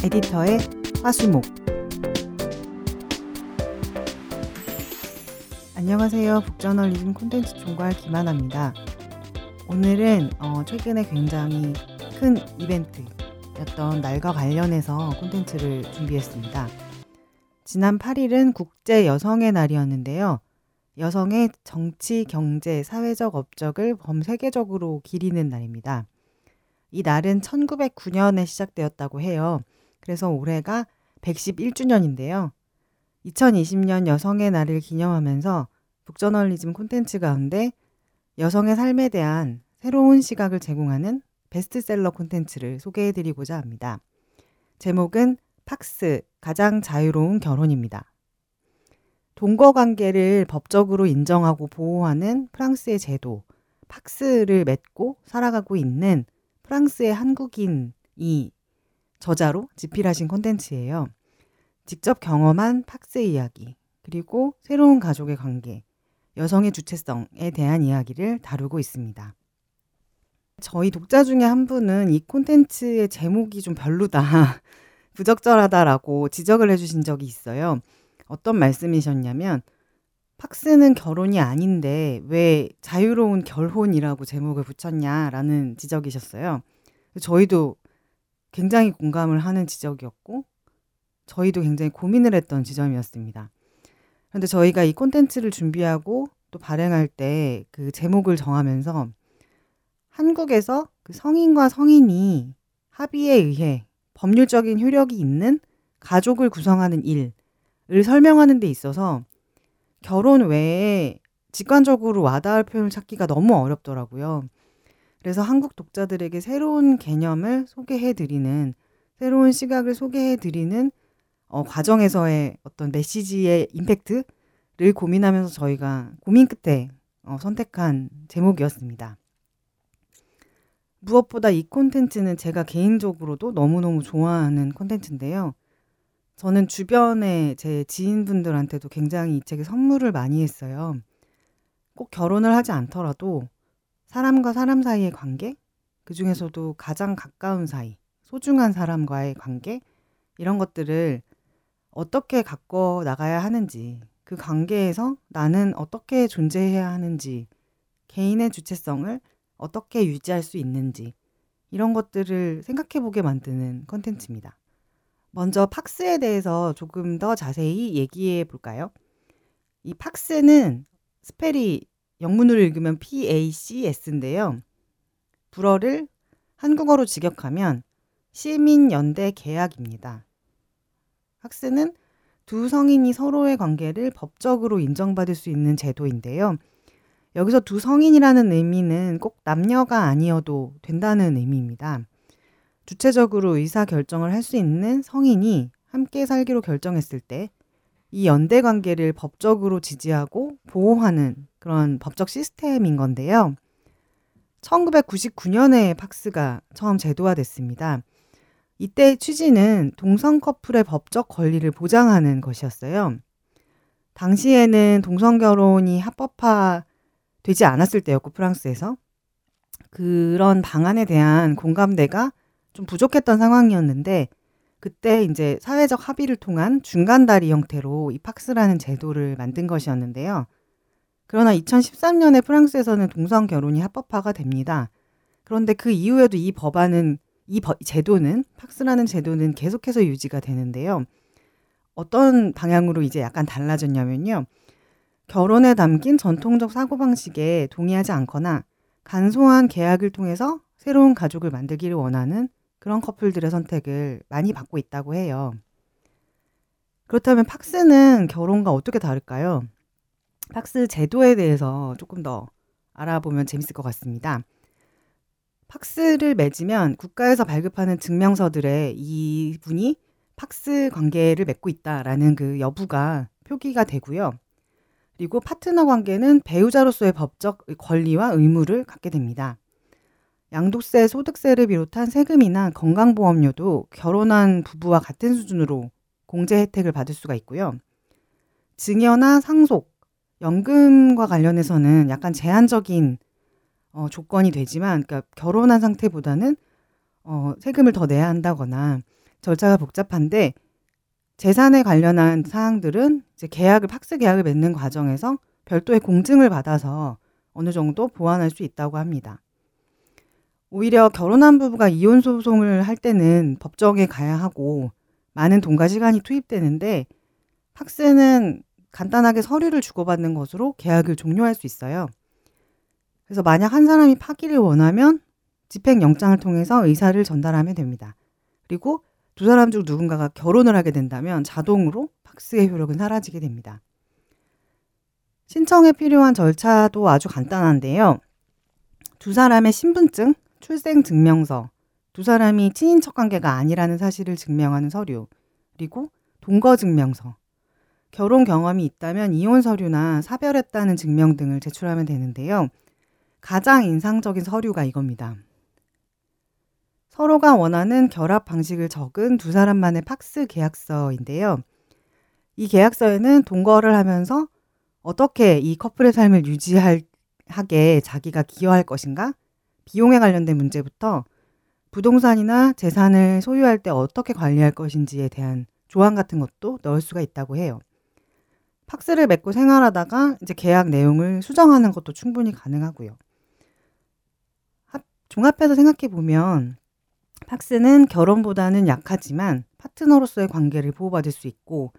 에디터의 화수목 안녕하세요. 북저널리즘 콘텐츠 총괄 김하나입니다. 오늘은 어, 최근에 굉장히 큰 이벤트였던 날과 관련해서 콘텐츠를 준비했습니다. 지난 8일은 국제 여성의 날이었는데요. 여성의 정치, 경제, 사회적 업적을 범세계적으로 기리는 날입니다. 이 날은 1909년에 시작되었다고 해요. 그래서 올해가 111주년인데요. 2020년 여성의 날을 기념하면서 북저널리즘 콘텐츠 가운데 여성의 삶에 대한 새로운 시각을 제공하는 베스트셀러 콘텐츠를 소개해드리고자 합니다. 제목은 팍스, 가장 자유로운 결혼입니다. 동거 관계를 법적으로 인정하고 보호하는 프랑스의 제도, 팍스를 맺고 살아가고 있는 프랑스의 한국인이 저자로 집필하신 콘텐츠예요. 직접 경험한 팍스 이야기, 그리고 새로운 가족의 관계, 여성의 주체성에 대한 이야기를 다루고 있습니다. 저희 독자 중에 한 분은 이 콘텐츠의 제목이 좀 별로다, 부적절하다라고 지적을 해주신 적이 있어요. 어떤 말씀이셨냐면, 팍스는 결혼이 아닌데 왜 자유로운 결혼이라고 제목을 붙였냐라는 지적이셨어요. 저희도 굉장히 공감을 하는 지적이었고, 저희도 굉장히 고민을 했던 지점이었습니다. 그런데 저희가 이 콘텐츠를 준비하고 또 발행할 때 그 제목을 정하면서 한국에서 그 성인과 성인이 합의에 의해 법률적인 효력이 있는 가족을 구성하는 일을 설명하는 데 있어서 결혼 외에 직관적으로 와닿을 표현을 찾기가 너무 어렵더라고요. 그래서 한국 독자들에게 새로운 개념을 소개해 드리는, 새로운 시각을 소개해 드리는 어, 과정에서의 어떤 메시지의 임팩트를 고민하면서 저희가 고민 끝에 어, 선택한 제목이었습니다. 무엇보다 이 콘텐츠는 제가 개인적으로도 너무너무 좋아하는 콘텐츠인데요. 저는 주변에 제 지인분들한테도 굉장히 이 책에 선물을 많이 했어요. 꼭 결혼을 하지 않더라도 사람과 사람 사이의 관계, 그 중에서도 가장 가까운 사이, 소중한 사람과의 관계, 이런 것들을 어떻게 가꿔 나가야 하는지, 그 관계에서 나는 어떻게 존재해야 하는지, 개인의 주체성을 어떻게 유지할 수 있는지, 이런 것들을 생각해 보게 만드는 컨텐츠입니다. 먼저 팍스에 대해서 조금 더 자세히 얘기해 볼까요? 이 팍스는 스펠이 영문으로 읽으면 PACS인데요. 불어를 한국어로 직역하면 시민연대 계약입니다. 팍스는 두 성인이 서로의 관계를 법적으로 인정받을 수 있는 제도인데요. 여기서 두 성인이라는 의미는 꼭 남녀가 아니어도 된다는 의미입니다. 주체적으로 의사 결정을 할 수 있는 성인이 함께 살기로 결정했을 때 이 연대 관계를 법적으로 지지하고 보호하는 그런 법적 시스템인 건데요. 1999년에 팍스가 처음 제도화됐습니다. 이때 취지는 동성 커플의 법적 권리를 보장하는 것이었어요. 당시에는 동성 결혼이 합법화 되지 않았을 때였고 프랑스에서 그런 방안에 대한 공감대가 좀 부족했던 상황이었는데 그때 이제 사회적 합의를 통한 중간다리 형태로 이 팍스라는 제도를 만든 것이었는데요. 그러나 2013년에 프랑스에서는 동성 결혼이 합법화가 됩니다. 그런데 그 이후에도 이 법안은 이 제도는 팍스라는 제도는 계속해서 유지가 되는데요. 어떤 방향으로 이제 약간 달라졌냐면요. 결혼에 담긴 전통적 사고방식에 동의하지 않거나 간소한 계약을 통해서 새로운 가족을 만들기를 원하는 그런 커플들의 선택을 많이 받고 있다고 해요. 그렇다면 팍스는 결혼과 어떻게 다를까요? 팍스 제도에 대해서 조금 더 알아보면 재밌을 것 같습니다. 팍스를 맺으면 국가에서 발급하는 증명서들에 이분이 팍스 관계를 맺고 있다라는 그 여부가 표기가 되고요. 그리고 파트너 관계는 배우자로서의 법적 권리와 의무를 갖게 됩니다. 양도세, 소득세를 비롯한 세금이나 건강보험료도 결혼한 부부와 같은 수준으로 공제 혜택을 받을 수가 있고요. 증여나 상속, 연금과 관련해서는 약간 제한적인 어, 조건이 되지만, 그러니까 결혼한 상태보다는 어, 세금을 더 내야 한다거나 절차가 복잡한데 재산에 관련한 사항들은 이제 계약을 팍스 계약을 맺는 과정에서 별도의 공증을 받아서 어느 정도 보완할 수 있다고 합니다. 오히려 결혼한 부부가 이혼 소송을 할 때는 법정에 가야 하고 많은 돈과 시간이 투입되는데 팍스는 간단하게 서류를 주고받는 것으로 계약을 종료할 수 있어요. 그래서 만약 한 사람이 파기를 원하면 집행영장을 통해서 의사를 전달하면 됩니다. 그리고 두 사람 중 누군가가 결혼을 하게 된다면 자동으로 팍스의 효력은 사라지게 됩니다. 신청에 필요한 절차도 아주 간단한데요. 두 사람의 신분증, 출생 증명서, 두 사람이 친인척 관계가 아니라는 사실을 증명하는 서류, 그리고 동거 증명서, 결혼 경험이 있다면 이혼 서류나 사별했다는 증명 등을 제출하면 되는데요. 가장 인상적인 서류가 이겁니다. 서로가 원하는 결합 방식을 적은 두 사람만의 팍스 계약서인데요. 이 계약서에는 동거를 하면서 어떻게 이 커플의 삶을 유지할 하게 자기가 기여할 것인가? 비용에 관련된 문제부터 부동산이나 재산을 소유할 때 어떻게 관리할 것인지에 대한 조항 같은 것도 넣을 수가 있다고 해요. 팍스를 맺고 생활하다가 이제 계약 내용을 수정하는 것도 충분히 가능하고요. 종합해서 생각해 보면 팍스는 결혼보다는 약하지만 파트너로서의 관계를 보호받을 수 있고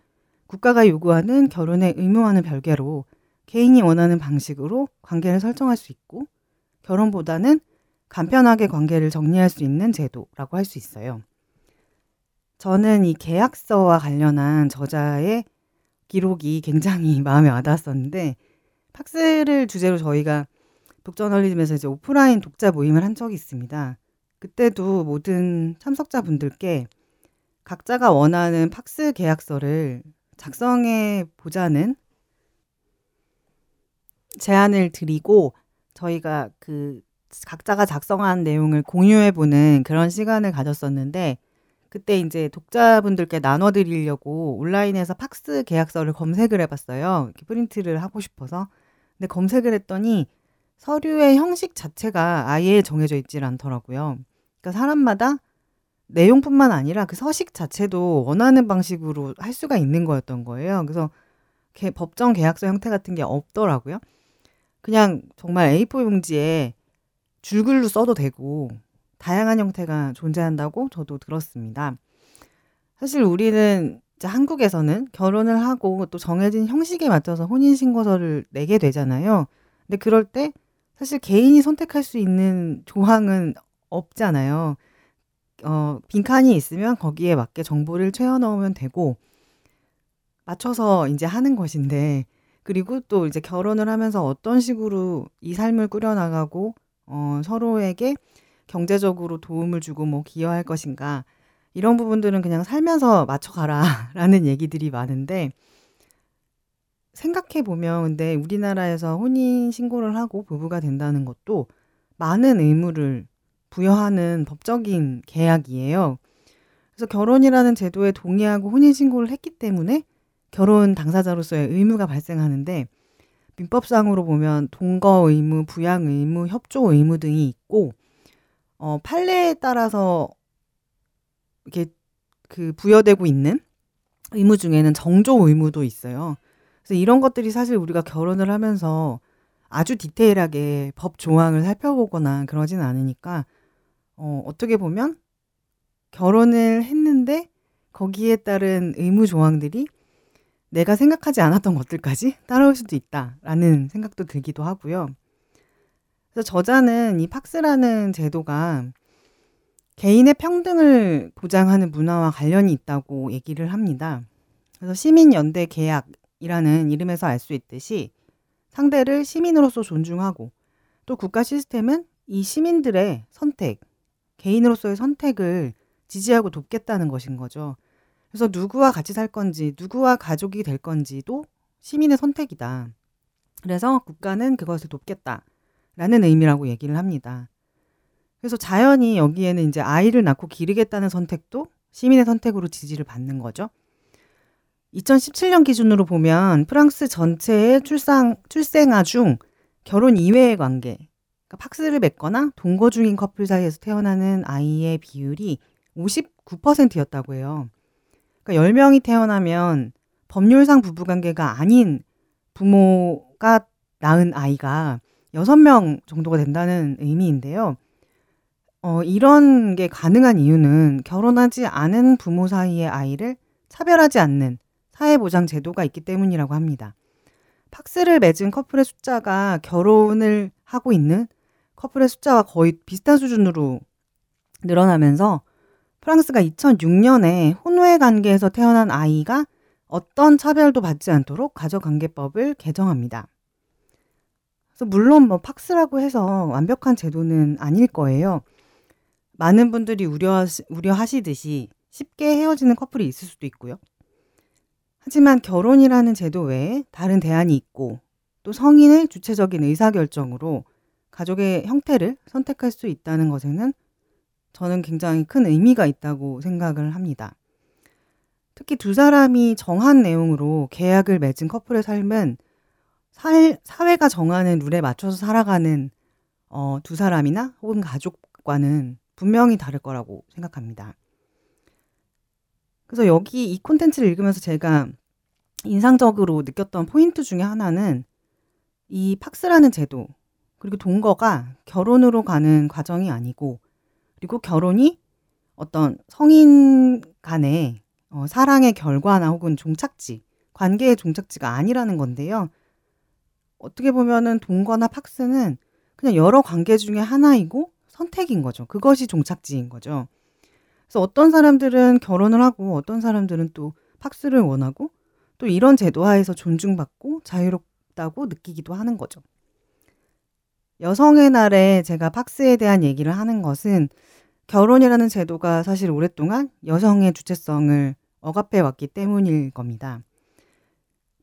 국가가 요구하는 결혼의 의무와는 별개로 개인이 원하는 방식으로 관계를 설정할 수 있고 결혼보다는 간편하게 관계를 정리할 수 있는 제도라고 할 수 있어요. 저는 이 계약서와 관련한 저자의 기록이 굉장히 마음에 와닿았었는데 팍스를 주제로 저희가 독저널리즘에서 이제 오프라인 독자 모임을 한 적이 있습니다. 그때도 모든 참석자분들께 각자가 원하는 팍스 계약서를 작성해 보자는 제안을 드리고 저희가 그 각자가 작성한 내용을 공유해 보는 그런 시간을 가졌었는데 그때 이제 독자분들께 나눠 드리려고 온라인에서 팍스 계약서를 검색을 해 봤어요. 이렇게 프린트를 하고 싶어서. 근데 검색을 했더니 서류의 형식 자체가 아예 정해져 있질 않더라고요. 그러니까 사람마다 내용뿐만 아니라 그 서식 자체도 원하는 방식으로 할 수가 있는 거였던 거예요. 그래서 개, 법정 계약서 형태 같은 게 없더라고요. 그냥 정말 A4 용지에 줄글로 써도 되고 다양한 형태가 존재한다고 저도 들었습니다. 사실 우리는 한국에서는 결혼을 하고 또 정해진 형식에 맞춰서 혼인신고서를 내게 되잖아요. 근데 그럴 때 사실 개인이 선택할 수 있는 조항은 없잖아요. 어, 빈칸이 있으면 거기에 맞게 정보를 채워 넣으면 되고 맞춰서 이제 하는 것인데 그리고 또 이제 결혼을 하면서 어떤 식으로 이 삶을 꾸려나가고 어, 서로에게 경제적으로 도움을 주고 뭐 기여할 것인가 이런 부분들은 그냥 살면서 맞춰가라라는 얘기들이 많은데 생각해 보면 근데 우리나라에서 혼인 신고를 하고 부부가 된다는 것도 많은 의무를 부여하는 법적인 계약이에요. 그래서 결혼이라는 제도에 동의하고 혼인 신고를 했기 때문에 결혼 당사자로서의 의무가 발생하는데 민법상으로 보면 동거 의무, 부양 의무, 협조 의무 등이 있고 어 판례에 따라서 이렇게 그 부여되고 있는 의무 중에는 정조 의무도 있어요. 그래서 이런 것들이 사실 우리가 결혼을 하면서 아주 디테일하게 법 조항을 살펴보거나 그러진 않으니까 어, 어떻게 보면 결혼을 했는데 거기에 따른 의무 조항들이 내가 생각하지 않았던 것들까지 따라올 수도 있다라는 생각도 들기도 하고요. 그래서 저자는 이 팍스라는 제도가 개인의 평등을 보장하는 문화와 관련이 있다고 얘기를 합니다. 그래서 시민연대 계약이라는 이름에서 알 수 있듯이 상대를 시민으로서 존중하고 또 국가 시스템은 이 시민들의 선택, 개인으로서의 선택을 지지하고 돕겠다는 것인 거죠. 그래서 누구와 같이 살 건지, 누구와 가족이 될 건지도 시민의 선택이다. 그래서 국가는 그것을 돕겠다 라는 의미라고 얘기를 합니다. 그래서 자연히 여기에는 이제 아이를 낳고 기르겠다는 선택도 시민의 선택으로 지지를 받는 거죠. 2017년 기준으로 보면 프랑스 전체의 출산, 출생아 중 결혼 이외의 관계, 그러니까 팍스를 맺거나 동거 중인 커플 사이에서 태어나는 아이의 비율이 9%였다고 해요. 그러니까 10명이 태어나면 법률상 부부관계가 아닌 부모가 낳은 아이가 6명 정도가 된다는 의미인데요. 어, 이런 게 가능한 이유는 결혼하지 않은 부모 사이의 아이를 차별하지 않는 사회보장 제도가 있기 때문이라고 합니다. 팍스를 맺은 커플의 숫자가 결혼을 하고 있는 커플의 숫자와 거의 비슷한 수준으로 늘어나면서 프랑스가 2006년에 혼외 관계에서 태어난 아이가 어떤 차별도 받지 않도록 가족관계법을 개정합니다. 그래서 물론 뭐 팍스라고 해서 완벽한 제도는 아닐 거예요. 많은 분들이 우려하시, 우려하시듯이 쉽게 헤어지는 커플이 있을 수도 있고요. 하지만 결혼이라는 제도 외에 다른 대안이 있고 또 성인의 주체적인 의사결정으로 가족의 형태를 선택할 수 있다는 것에는 저는 굉장히 큰 의미가 있다고 생각을 합니다. 특히 두 사람이 정한 내용으로 계약을 맺은 커플의 삶은 사 사회가 정하는 룰에 맞춰서 살아가는 어, 두 사람이나 혹은 가족과는 분명히 다를 거라고 생각합니다. 그래서 여기 이 콘텐츠를 읽으면서 제가 인상적으로 느꼈던 포인트 중에 하나는 이 팍스라는 제도 그리고 동거가 결혼으로 가는 과정이 아니고 그리고 결혼이 어떤 성인 간의 어, 사랑의 결과나 혹은 종착지, 관계의 종착지가 아니라는 건데요. 어떻게 보면은 동거나 팍스는 그냥 여러 관계 중에 하나이고 선택인 거죠. 그것이 종착지인 거죠. 그래서 어떤 사람들은 결혼을 하고 어떤 사람들은 또 팍스를 원하고 또 이런 제도 하에서 존중받고 자유롭다고 느끼기도 하는 거죠. 여성의 날에 제가 팍스에 대한 얘기를 하는 것은 결혼이라는 제도가 사실 오랫동안 여성의 주체성을 억압해 왔기 때문일 겁니다.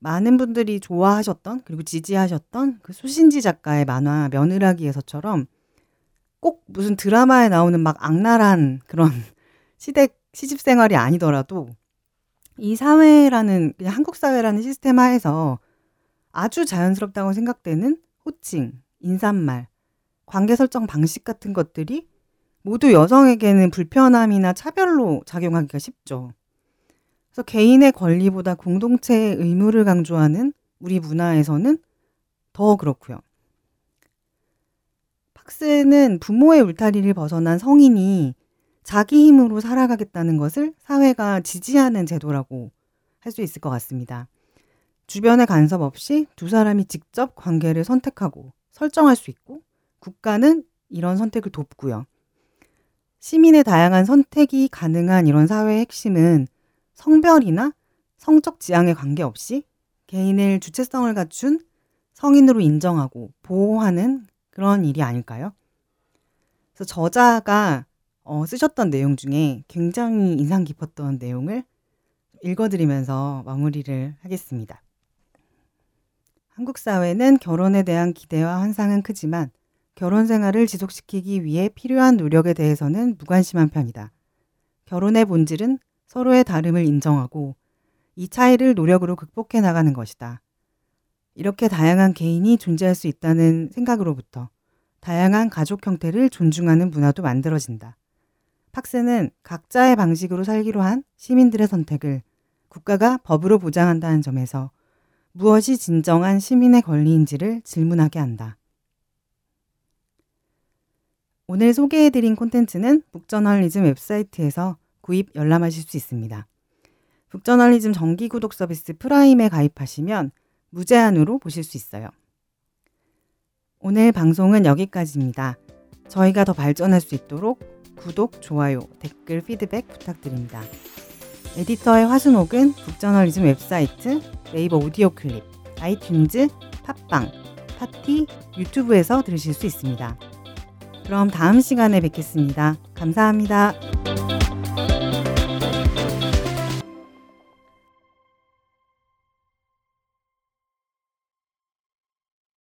많은 분들이 좋아하셨던 그리고 지지하셨던 그 수신지 작가의 만화 며느라기에서처럼 꼭 무슨 드라마에 나오는 막 악랄한 그런 시댁 시집 생활이 아니더라도 이 사회라는 그냥 한국 사회라는 시스템 하에서 아주 자연스럽다고 생각되는 호칭, 인사말, 관계 설정 방식 같은 것들이 모두 여성에게는 불편함이나 차별로 작용하기가 쉽죠. 그래서 개인의 권리보다 공동체의 의무를 강조하는 우리 문화에서는 더 그렇고요. 팍스는 부모의 울타리를 벗어난 성인이 자기 힘으로 살아가겠다는 것을 사회가 지지하는 제도라고 할 수 있을 것 같습니다. 주변의 간섭 없이 두 사람이 직접 관계를 선택하고 설정할 수 있고 국가는 이런 선택을 돕고요. 시민의 다양한 선택이 가능한 이런 사회의 핵심은 성별이나 성적 지향에 관계없이 개인의 주체성을 갖춘 성인으로 인정하고 보호하는 그런 일이 아닐까요? 그래서 저자가 어, 쓰셨던 내용 중에 굉장히 인상 깊었던 내용을 읽어드리면서 마무리를 하겠습니다. 한국 사회는 결혼에 대한 기대와 환상은 크지만 결혼 생활을 지속시키기 위해 필요한 노력에 대해서는 무관심한 편이다. 결혼의 본질은 서로의 다름을 인정하고 이 차이를 노력으로 극복해 나가는 것이다. 이렇게 다양한 개인이 존재할 수 있다는 생각으로부터 다양한 가족 형태를 존중하는 문화도 만들어진다. 팍스는 각자의 방식으로 살기로 한 시민들의 선택을 국가가 법으로 보장한다는 점에서 무엇이 진정한 시민의 권리인지를 질문하게 한다. 오늘 소개해드린 콘텐츠는 북저널리즘 웹사이트에서 구입 열람하실 수 있습니다. 북저널리즘 정기 구독 서비스 프라임에 가입하시면 무제한으로 보실 수 있어요. 오늘 방송은 여기까지입니다. 저희가 더 발전할 수 있도록 구독, 좋아요, 댓글, 피드백 부탁드립니다. 에디터의 화순옥은 북저널리즘 웹사이트, 네이버 오디오 클립, iTunes, 팟빵, 파티, 유튜브에서 들으실 수 있습니다. 그럼 다음 시간에 뵙겠습니다. 감사합니다.